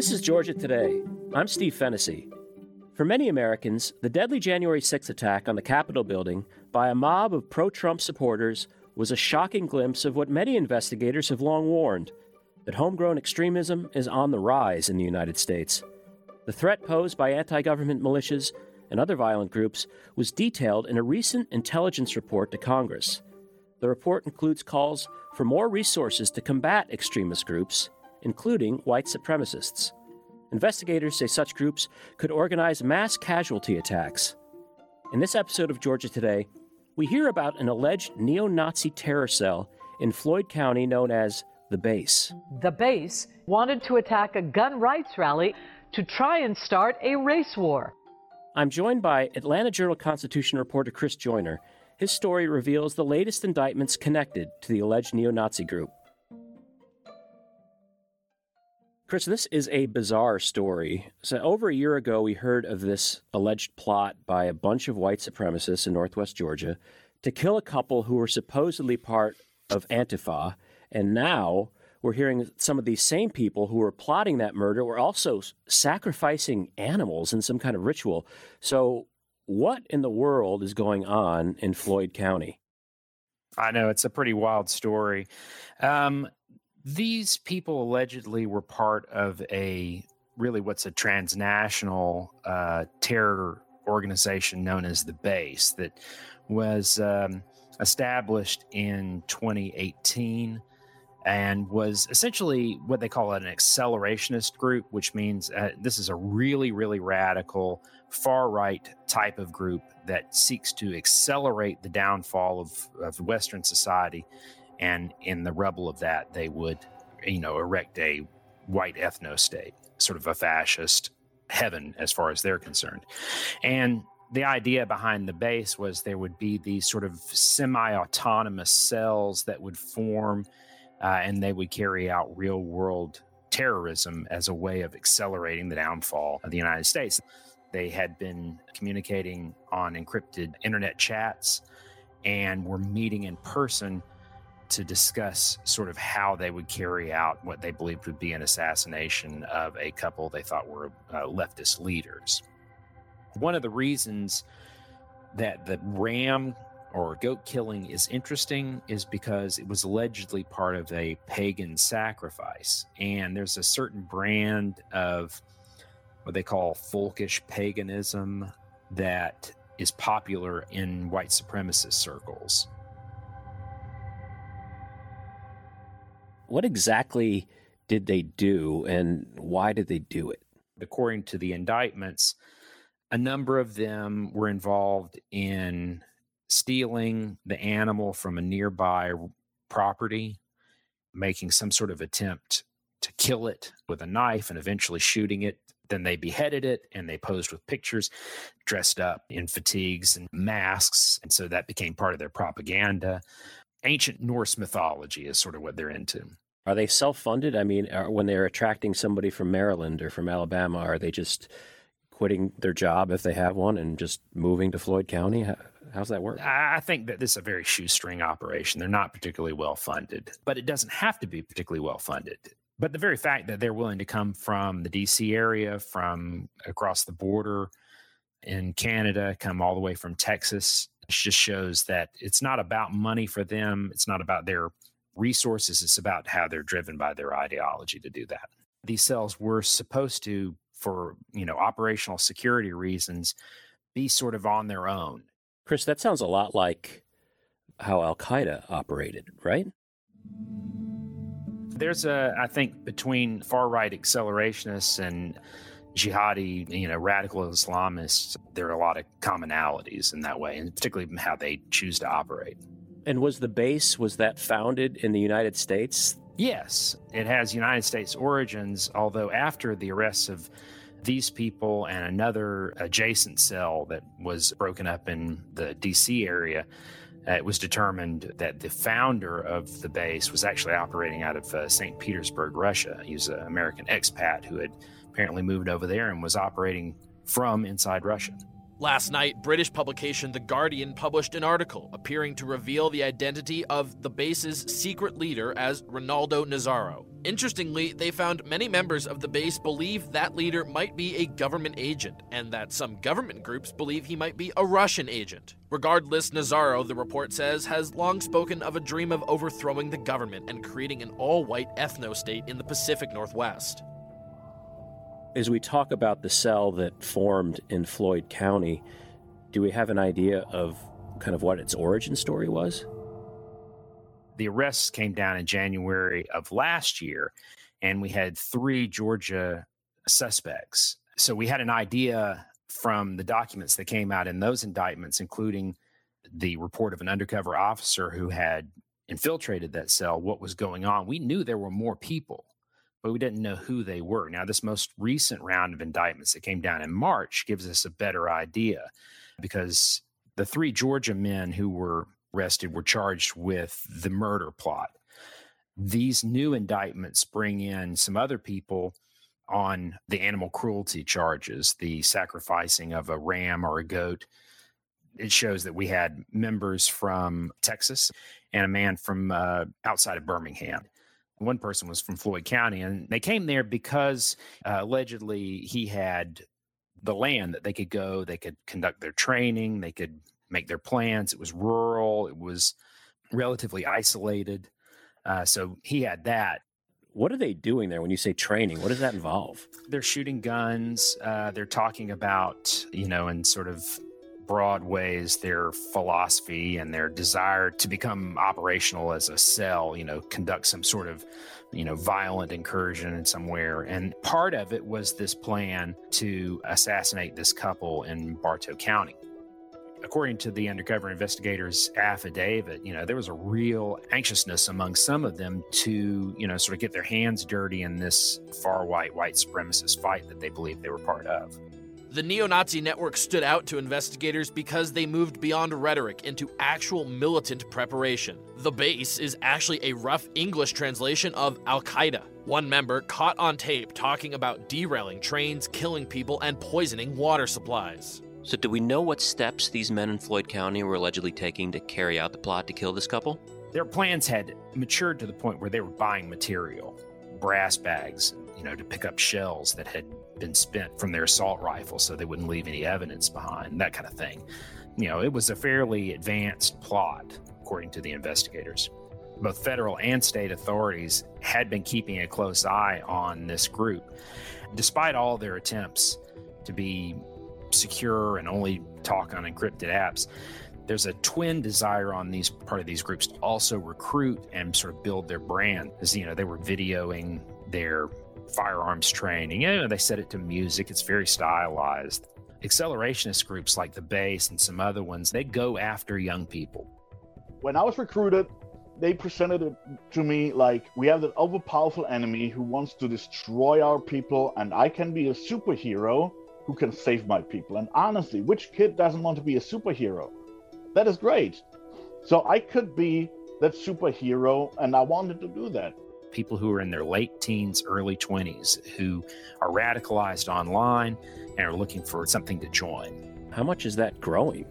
This is Georgia Today. I'm Steve Fennessy. For many Americans, the deadly January 6 attack on the Capitol building by a mob of pro Trump supporters was a shocking glimpse of what many investigators have long warned that homegrown extremism is on the rise in the United States. The threat posed by anti government militias and other violent groups was detailed in a recent intelligence report to Congress. The report includes calls for more resources to combat extremist groups, including white supremacists. Investigators say such groups could organize mass casualty attacks. In this episode of Georgia Today, we hear about an alleged neo Nazi terror cell in Floyd County known as the Base. The Base wanted to attack a gun rights rally to try and start a race war. I'm joined by Atlanta Journal Constitution reporter Chris Joyner his story reveals the latest indictments connected to the alleged neo Nazi group. Chris, this is a bizarre story. So, over a year ago, we heard of this alleged plot by a bunch of white supremacists in northwest Georgia to kill a couple who were supposedly part of Antifa. And now we're hearing some of these same people who were plotting that murder were also sacrificing animals in some kind of ritual. So, what in the world is going on in Floyd County? I know it's a pretty wild story. Um, these people allegedly were part of a really what's a transnational uh, terror organization known as the Base that was um, established in 2018 and was essentially what they call an accelerationist group, which means uh, this is a really, really radical, far right type of group that seeks to accelerate the downfall of, of Western society. And in the rubble of that, they would, you know, erect a white ethno state, sort of a fascist heaven as far as they're concerned. And the idea behind the base was there would be these sort of semi autonomous cells that would form uh, and they would carry out real world terrorism as a way of accelerating the downfall of the United States. They had been communicating on encrypted internet chats and were meeting in person to discuss sort of how they would carry out what they believed would be an assassination of a couple they thought were uh, leftist leaders. One of the reasons that the ram or goat killing is interesting is because it was allegedly part of a pagan sacrifice. And there's a certain brand of what they call folkish paganism that is popular in white supremacist circles. What exactly did they do and why did they do it? According to the indictments, a number of them were involved in stealing the animal from a nearby property, making some sort of attempt to kill it with a knife and eventually shooting it. Then they beheaded it and they posed with pictures dressed up in fatigues and masks. And so that became part of their propaganda. Ancient Norse mythology is sort of what they're into. Are they self funded? I mean, when they're attracting somebody from Maryland or from Alabama, are they just quitting their job if they have one and just moving to Floyd County? How's that work? I think that this is a very shoestring operation. They're not particularly well funded, but it doesn't have to be particularly well funded. But the very fact that they're willing to come from the DC area, from across the border in Canada, come all the way from Texas, just shows that it's not about money for them. It's not about their resources. It's about how they're driven by their ideology to do that. These cells were supposed to, for you know, operational security reasons, be sort of on their own Chris, that sounds a lot like how Al Qaeda operated, right? There's a, I think, between far right accelerationists and jihadi, you know, radical Islamists, there are a lot of commonalities in that way, and particularly how they choose to operate. And was the base, was that founded in the United States? Yes, it has United States origins, although after the arrests of these people and another adjacent cell that was broken up in the DC area. Uh, it was determined that the founder of the base was actually operating out of uh, St. Petersburg, Russia. He was an American expat who had apparently moved over there and was operating from inside Russia. Last night, British publication The Guardian published an article appearing to reveal the identity of the base's secret leader as Rinaldo Nazzaro. Interestingly, they found many members of the base believe that leader might be a government agent, and that some government groups believe he might be a Russian agent. Regardless, Nazzaro, the report says, has long spoken of a dream of overthrowing the government and creating an all white ethno state in the Pacific Northwest. As we talk about the cell that formed in Floyd County, do we have an idea of kind of what its origin story was? The arrests came down in January of last year, and we had three Georgia suspects. So we had an idea from the documents that came out in those indictments, including the report of an undercover officer who had infiltrated that cell, what was going on. We knew there were more people but we didn't know who they were. Now, this most recent round of indictments that came down in March gives us a better idea because the three Georgia men who were arrested were charged with the murder plot. These new indictments bring in some other people on the animal cruelty charges, the sacrificing of a ram or a goat. It shows that we had members from Texas and a man from uh, outside of Birmingham one person was from Floyd County, and they came there because uh, allegedly he had the land that they could go, they could conduct their training, they could make their plans. It was rural, it was relatively isolated. Uh, so he had that. What are they doing there when you say training? What does that involve? They're shooting guns. Uh, they're talking about, you know, and sort of broad ways their philosophy and their desire to become operational as a cell, you know, conduct some sort of, you know, violent incursion in somewhere. And part of it was this plan to assassinate this couple in Bartow County. According to the undercover investigators' affidavit, you know, there was a real anxiousness among some of them to, you know, sort of get their hands dirty in this far right white supremacist fight that they believed they were part of. The neo Nazi network stood out to investigators because they moved beyond rhetoric into actual militant preparation. The base is actually a rough English translation of Al Qaeda. One member caught on tape talking about derailing trains, killing people, and poisoning water supplies. So, do we know what steps these men in Floyd County were allegedly taking to carry out the plot to kill this couple? Their plans had matured to the point where they were buying material, brass bags, you know, to pick up shells that had been spent from their assault rifle so they wouldn't leave any evidence behind, that kind of thing. You know, it was a fairly advanced plot, according to the investigators. Both federal and state authorities had been keeping a close eye on this group. Despite all their attempts to be secure and only talk on encrypted apps, there's a twin desire on these part of these groups to also recruit and sort of build their brand. As you know, they were videoing their firearms training. You know, they set it to music. It's very stylized. Accelerationist groups like the base and some other ones, they go after young people. When I was recruited, they presented it to me like we have an overpowerful enemy who wants to destroy our people, and I can be a superhero who can save my people. And honestly, which kid doesn't want to be a superhero? That is great. So I could be that superhero, and I wanted to do that people who are in their late teens, early 20s, who are radicalized online and are looking for something to join. How much is that growing?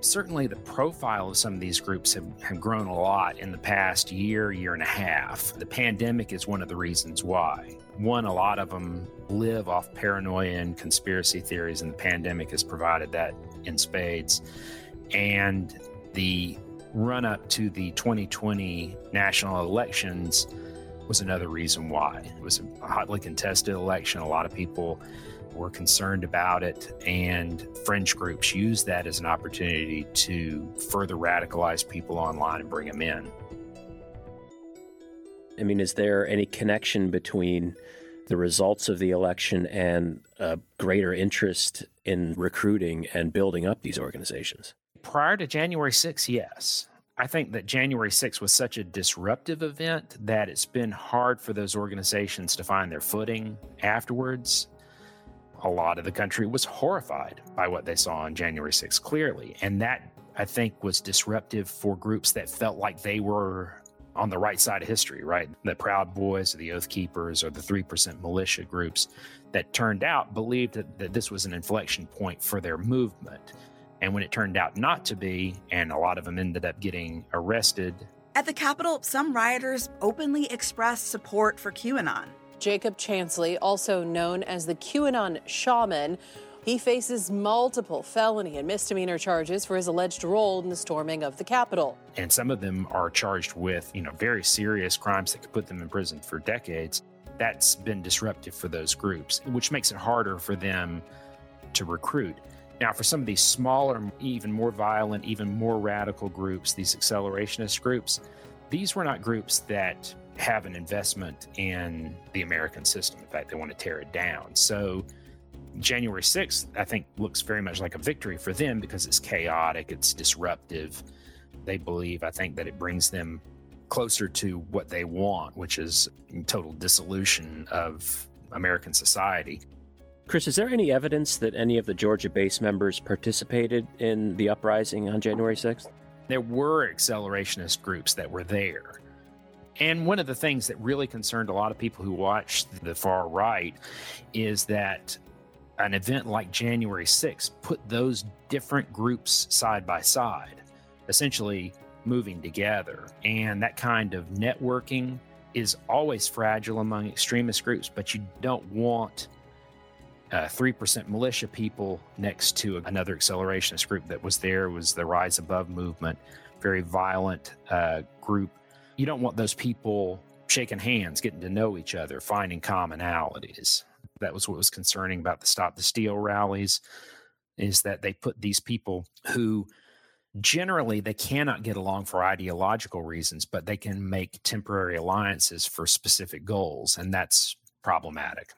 Certainly, the profile of some of these groups have, have grown a lot in the past year, year and a half. The pandemic is one of the reasons why. One, a lot of them live off paranoia and conspiracy theories, and the pandemic has provided that in spades. And the run up to the 2020 national elections was another reason why. It was a hotly contested election. A lot of people were concerned about it, and fringe groups used that as an opportunity to further radicalize people online and bring them in. I mean, is there any connection between the results of the election and a greater interest in recruiting and building up these organizations? Prior to January 6th, yes. I think that January 6th was such a disruptive event that it's been hard for those organizations to find their footing afterwards. A lot of the country was horrified by what they saw on January 6th, clearly. And that, I think, was disruptive for groups that felt like they were on the right side of history, right? The Proud Boys or the Oath Keepers or the 3% militia groups that turned out believed that, that this was an inflection point for their movement. And when it turned out not to be, and a lot of them ended up getting arrested. At the Capitol, some rioters openly expressed support for QAnon. Jacob Chansley, also known as the QAnon shaman, he faces multiple felony and misdemeanor charges for his alleged role in the storming of the Capitol. And some of them are charged with, you know, very serious crimes that could put them in prison for decades. That's been disruptive for those groups, which makes it harder for them to recruit. Now, for some of these smaller, even more violent, even more radical groups, these accelerationist groups, these were not groups that have an investment in the American system. In fact, they want to tear it down. So, January 6th, I think, looks very much like a victory for them because it's chaotic, it's disruptive. They believe, I think, that it brings them closer to what they want, which is total dissolution of American society. Chris, is there any evidence that any of the Georgia base members participated in the uprising on January 6th? There were accelerationist groups that were there. And one of the things that really concerned a lot of people who watched the far right is that an event like January 6th put those different groups side by side, essentially moving together. And that kind of networking is always fragile among extremist groups, but you don't want uh, 3% militia people next to another accelerationist group that was there was the rise above movement very violent uh, group you don't want those people shaking hands getting to know each other finding commonalities that was what was concerning about the Stop the Steal rallies, is that they put these people who generally they cannot get along for ideological reasons, but they can make temporary alliances for specific goals, and that's problematic.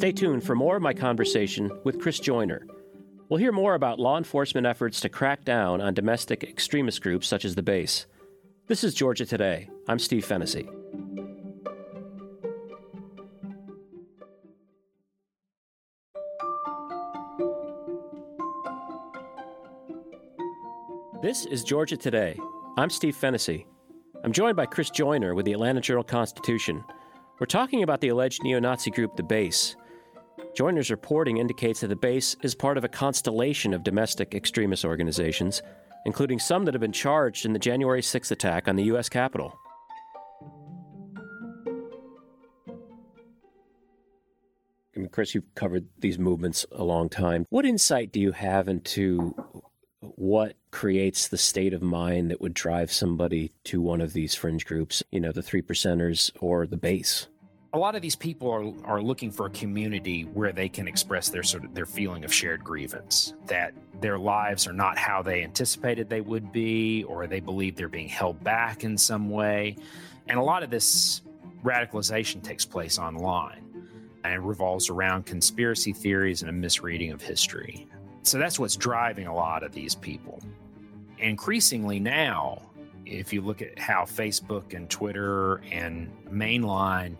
Stay tuned for more of my conversation with Chris Joyner. We'll hear more about law enforcement efforts to crack down on domestic extremist groups such as the base. This is Georgia Today. I'm Steve Fennessy. This is Georgia Today. I'm Steve Fennessy. I'm joined by Chris Joyner with the Atlanta Journal Constitution. We're talking about the alleged neo Nazi group, The Base. Joyner's reporting indicates that The Base is part of a constellation of domestic extremist organizations including some that have been charged in the January 6th attack on the U.S. Capitol. I mean, Chris, you've covered these movements a long time. What insight do you have into what creates the state of mind that would drive somebody to one of these fringe groups, you know, the three percenters or the base? A lot of these people are, are looking for a community where they can express their sort of their feeling of shared grievance that their lives are not how they anticipated they would be or they believe they're being held back in some way. And a lot of this radicalization takes place online and revolves around conspiracy theories and a misreading of history. So that's what's driving a lot of these people. Increasingly now if you look at how facebook and twitter and mainline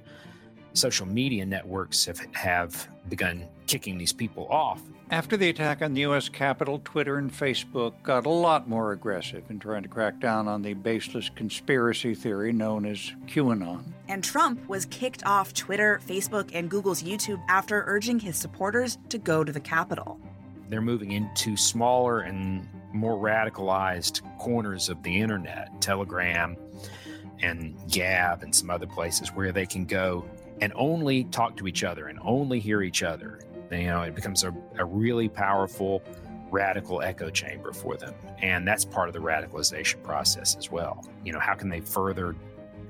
social media networks have, have begun kicking these people off. After the attack on the U.S. Capitol, Twitter and Facebook got a lot more aggressive in trying to crack down on the baseless conspiracy theory known as QAnon. And Trump was kicked off Twitter, Facebook, and Google's YouTube after urging his supporters to go to the Capitol. They're moving into smaller and more radicalized corners of the internet, Telegram and Gab and some other places where they can go and only talk to each other and only hear each other. You know, it becomes a, a really powerful, radical echo chamber for them. And that's part of the radicalization process as well. You know, how can they further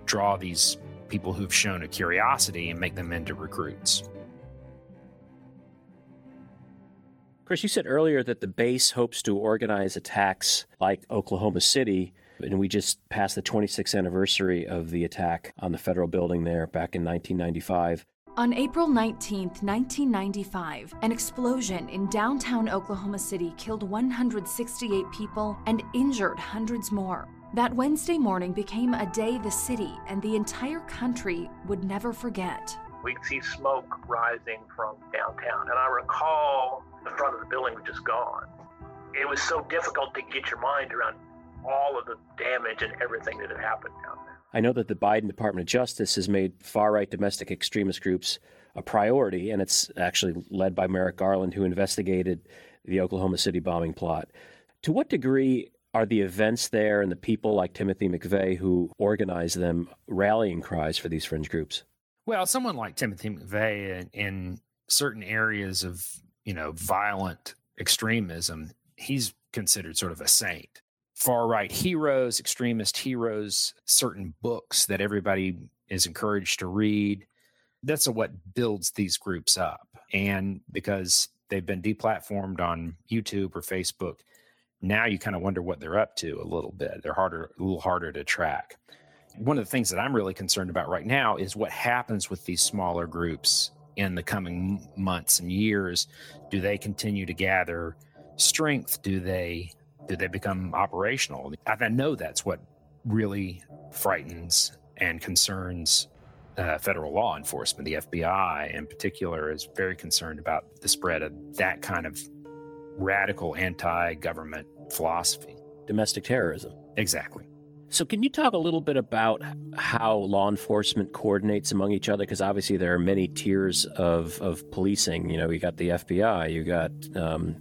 draw these people who've shown a curiosity and make them into recruits? Chris, you said earlier that the base hopes to organize attacks like Oklahoma City and we just passed the 26th anniversary of the attack on the federal building there back in 1995. On April 19, 1995, an explosion in downtown Oklahoma City killed 168 people and injured hundreds more. That Wednesday morning became a day the city and the entire country would never forget. We'd see smoke rising from downtown, and I recall the front of the building was just gone it was so difficult to get your mind around all of the damage and everything that had happened down there. I know that the Biden Department of Justice has made far right domestic extremist groups a priority, and it's actually led by Merrick Garland, who investigated the Oklahoma City bombing plot. To what degree are the events there and the people like Timothy McVeigh who organize them rallying cries for these fringe groups? Well, someone like Timothy McVeigh in, in certain areas of you know violent extremism, he's considered sort of a saint. Far right heroes, extremist heroes, certain books that everybody is encouraged to read. That's what builds these groups up. And because they've been deplatformed on YouTube or Facebook, now you kind of wonder what they're up to a little bit. They're harder, a little harder to track. One of the things that I'm really concerned about right now is what happens with these smaller groups in the coming months and years. Do they continue to gather strength? Do they do they become operational? I know that's what really frightens and concerns uh, federal law enforcement. The FBI, in particular, is very concerned about the spread of that kind of radical anti-government philosophy. Domestic terrorism. Exactly. So, can you talk a little bit about how law enforcement coordinates among each other? Because obviously there are many tiers of, of policing. You know, you got the FBI, you got um,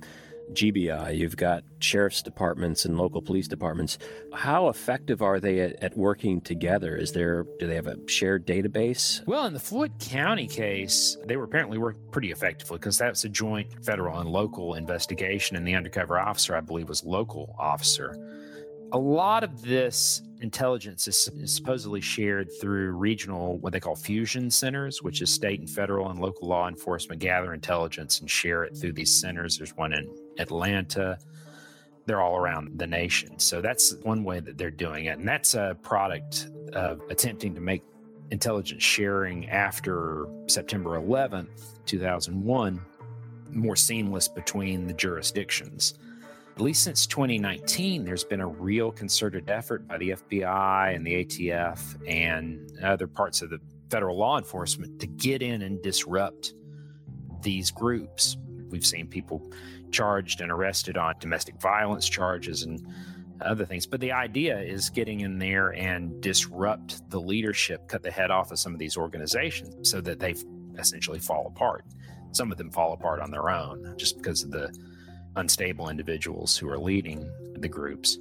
GBI, you've got sheriff's departments and local police departments. How effective are they at, at, working together? Is there do they have a shared database? Well, in the Floyd County case, they were apparently working pretty effectively because that's a joint federal and local investigation, and the undercover officer, I believe, was local officer. A lot of this intelligence is, supposedly shared through regional, what they call fusion centers, which is state and federal and local law enforcement gather intelligence and share it through these centers. There's one in Atlanta. They're all around the nation. So that's one way that they're doing it. And that's a product of attempting to make intelligence sharing after September 11th, 2001, more seamless between the jurisdictions. At least since 2019, there's been a real concerted effort by the FBI and the ATF and other parts of the federal law enforcement to get in and disrupt these groups. We've seen people charged and arrested on domestic violence charges and other things. But the idea is getting in there and disrupt the leadership, cut the head off of some of these organizations so that they essentially fall apart. Some of them fall apart on their own just because of the unstable individuals who are leading the groups.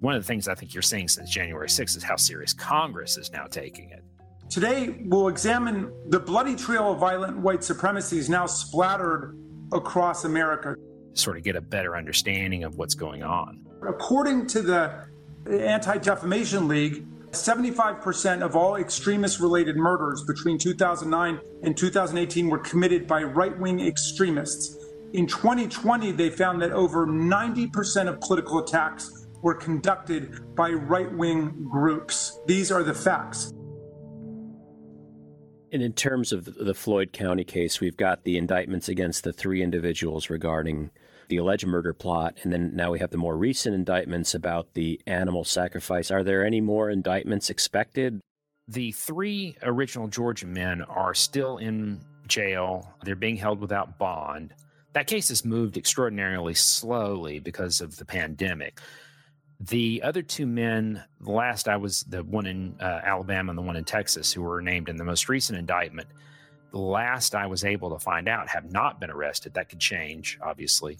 One of the things I think you're seeing since January 6th is how serious Congress is now taking it. Today, we'll examine the bloody trail of violent white supremacy is now splattered across America sort of get a better understanding of what's going on. According to the Anti Defamation League, 75% of all extremist related murders between 2009 and 2018 were committed by right wing extremists. In 2020, they found that over 90% of political attacks were conducted by right wing groups. These are the facts. And in terms of the Floyd County case, we've got the indictments against the three individuals regarding the alleged murder plot, and then now we have the more recent indictments about the animal sacrifice. Are there any more indictments expected? The three original Georgia men are still in jail. They're being held without bond. That case has moved extraordinarily slowly because of the pandemic. The other two men, the last I was the one in uh, Alabama and the one in Texas, who were named in the most recent indictment, the last I was able to find out have not been arrested. That could change, obviously.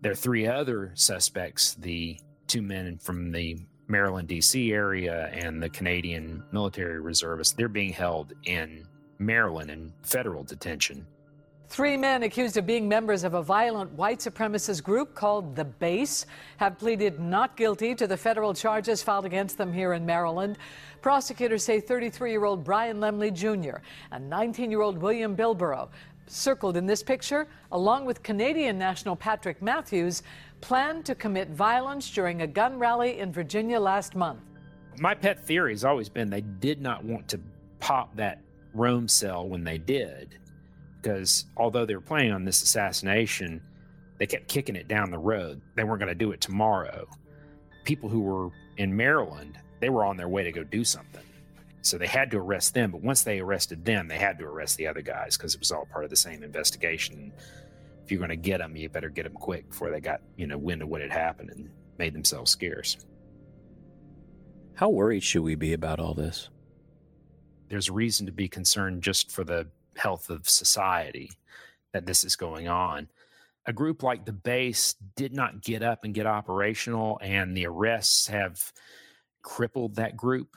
There are three other suspects the two men from the Maryland, D.C. area and the Canadian military reservists. They're being held in Maryland in federal detention. Three men accused of being members of a violent white supremacist group called The Base have pleaded not guilty to the federal charges filed against them here in Maryland. Prosecutors say 33 year old Brian Lemley Jr. and 19 year old William Bilborough, circled in this picture, along with Canadian national Patrik Mathews, planned to commit violence during a gun rally in Virginia last month. My pet theory has always been they did not want to pop that Rome cell when they did because although they were planning on this assassination, they kept kicking it down the road. They weren't going to do it tomorrow. People who were in Maryland, they were on their way to go do something. So they had to arrest them. But once they arrested them, they had to arrest the other guys because it was all part of the same investigation. if you're going to get them, you better get them quick before they got you know wind of what had happened and made themselves scarce. How worried should we be about all this? There's reason to be concerned just for the health of society that this is going on. A group like the base did not get up and get operational, and the arrests have crippled that group.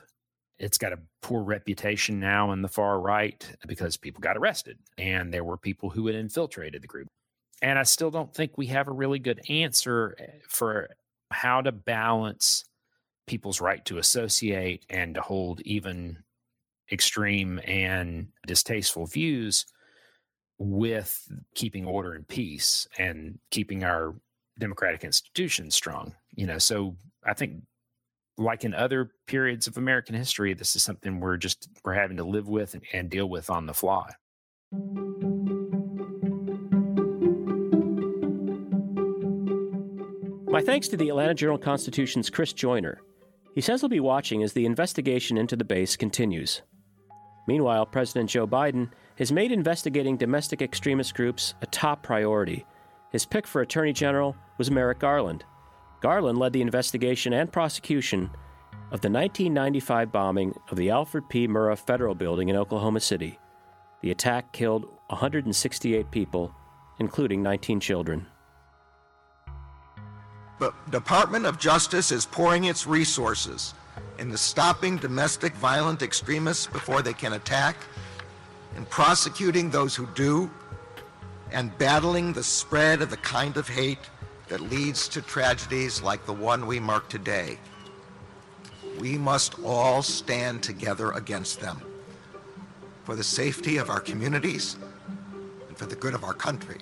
It's got a poor reputation now in the far right because people got arrested and there were people who had infiltrated the group. And I still don't think we have a really good answer eh, for how to balance people's right to associate and to hold even extreme and distasteful views with keeping order and peace and keeping our democratic institutions strong. You know, so I think like in other periods of American history, this is something we're just we're having to live with and, and deal with on the fly. My thanks to the Atlanta Journal Constitution's Chris Joyner. He says he'll be watching as the investigation into the base continues. Meanwhile, President Joe Biden has made investigating domestic extremist groups a top priority. His pick for Attorney General was Merrick Garland. Garland led the investigation and prosecution of the 1995 bombing of the Alfred P. Murrah Federal Building in Oklahoma City. The attack killed 168 people, including 19 children. The Department of Justice is pouring its resources into stopping domestic violent extremists before they can attack, in prosecuting those who do, and battling the spread of the kind of hate that leads to tragedies like the one we mark today. We must all stand together against them for the safety of our communities and for the good of our country.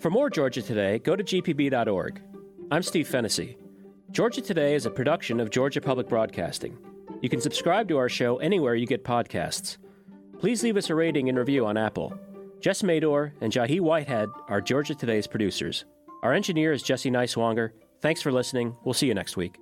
For more Georgia Today, go to gpb.org. I'm Steve Fennessy. Georgia Today is a production of Georgia Public Broadcasting. You can subscribe to our show anywhere you get podcasts. Please leave us a rating and review on Apple. Jess Mador and Jahi Whitehead are Georgia Today's producers. Our engineer is Jesse Neiswanger. Thanks for listening. We'll see you next week.